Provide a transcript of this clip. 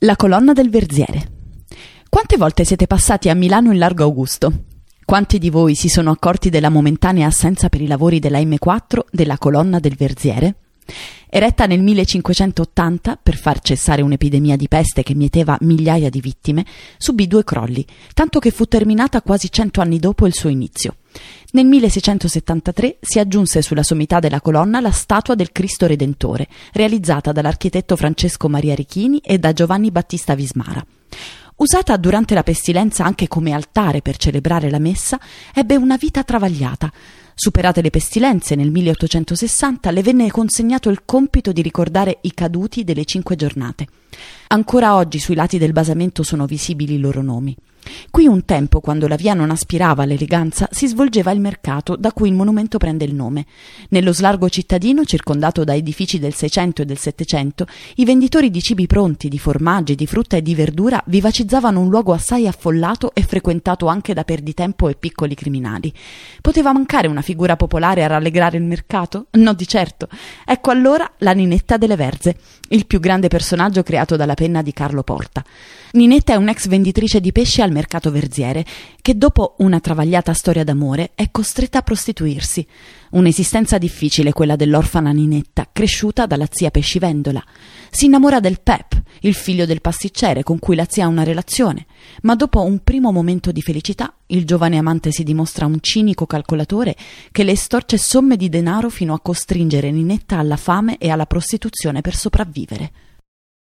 La colonna del Verziere. Quante volte siete passati a Milano in Largo Augusto? Quanti di voi si sono accorti della momentanea assenza per i lavori della M4 della colonna del Verziere? Eretta nel 1580 per far cessare un'epidemia di peste che mieteva migliaia di vittime, subì due crolli, tanto che fu terminata quasi cento anni dopo il suo inizio. Nel 1673 si aggiunse sulla sommità della colonna la statua del Cristo Redentore, realizzata dall'architetto Francesco Maria Richini e da Giovanni Battista Vismara. Usata durante la pestilenza anche come altare per celebrare la messa, ebbe una vita travagliata. Superate le pestilenze nel 1860 le venne consegnato il compito di ricordare i caduti delle cinque giornate. Ancora oggi sui lati del basamento sono visibili i loro nomi. Qui un tempo, quando la via non aspirava all'eleganza, si svolgeva il mercato da cui il monumento prende il nome. Nello slargo cittadino, circondato da edifici del Seicento e del Settecento, i venditori di cibi pronti, di formaggi, di frutta e di verdura vivacizzavano un luogo assai affollato e frequentato anche da perditempo e piccoli criminali. Poteva mancare una figura popolare a rallegrare il mercato? No, di certo. Ecco allora la Ninetta delle Verze, il più grande personaggio creato dalla penna di Carlo Porta. Ninetta è un'ex venditrice di pesce al mercato verziere che dopo una travagliata storia d'amore è costretta a prostituirsi. Un'esistenza difficile quella dell'orfana Ninetta, cresciuta dalla zia pescivendola. Si innamora del Pep, il figlio del pasticcere con cui la zia ha una relazione, ma dopo un primo momento di felicità il giovane amante si dimostra un cinico calcolatore che le estorce somme di denaro fino a costringere Ninetta alla fame e alla prostituzione per sopravvivere.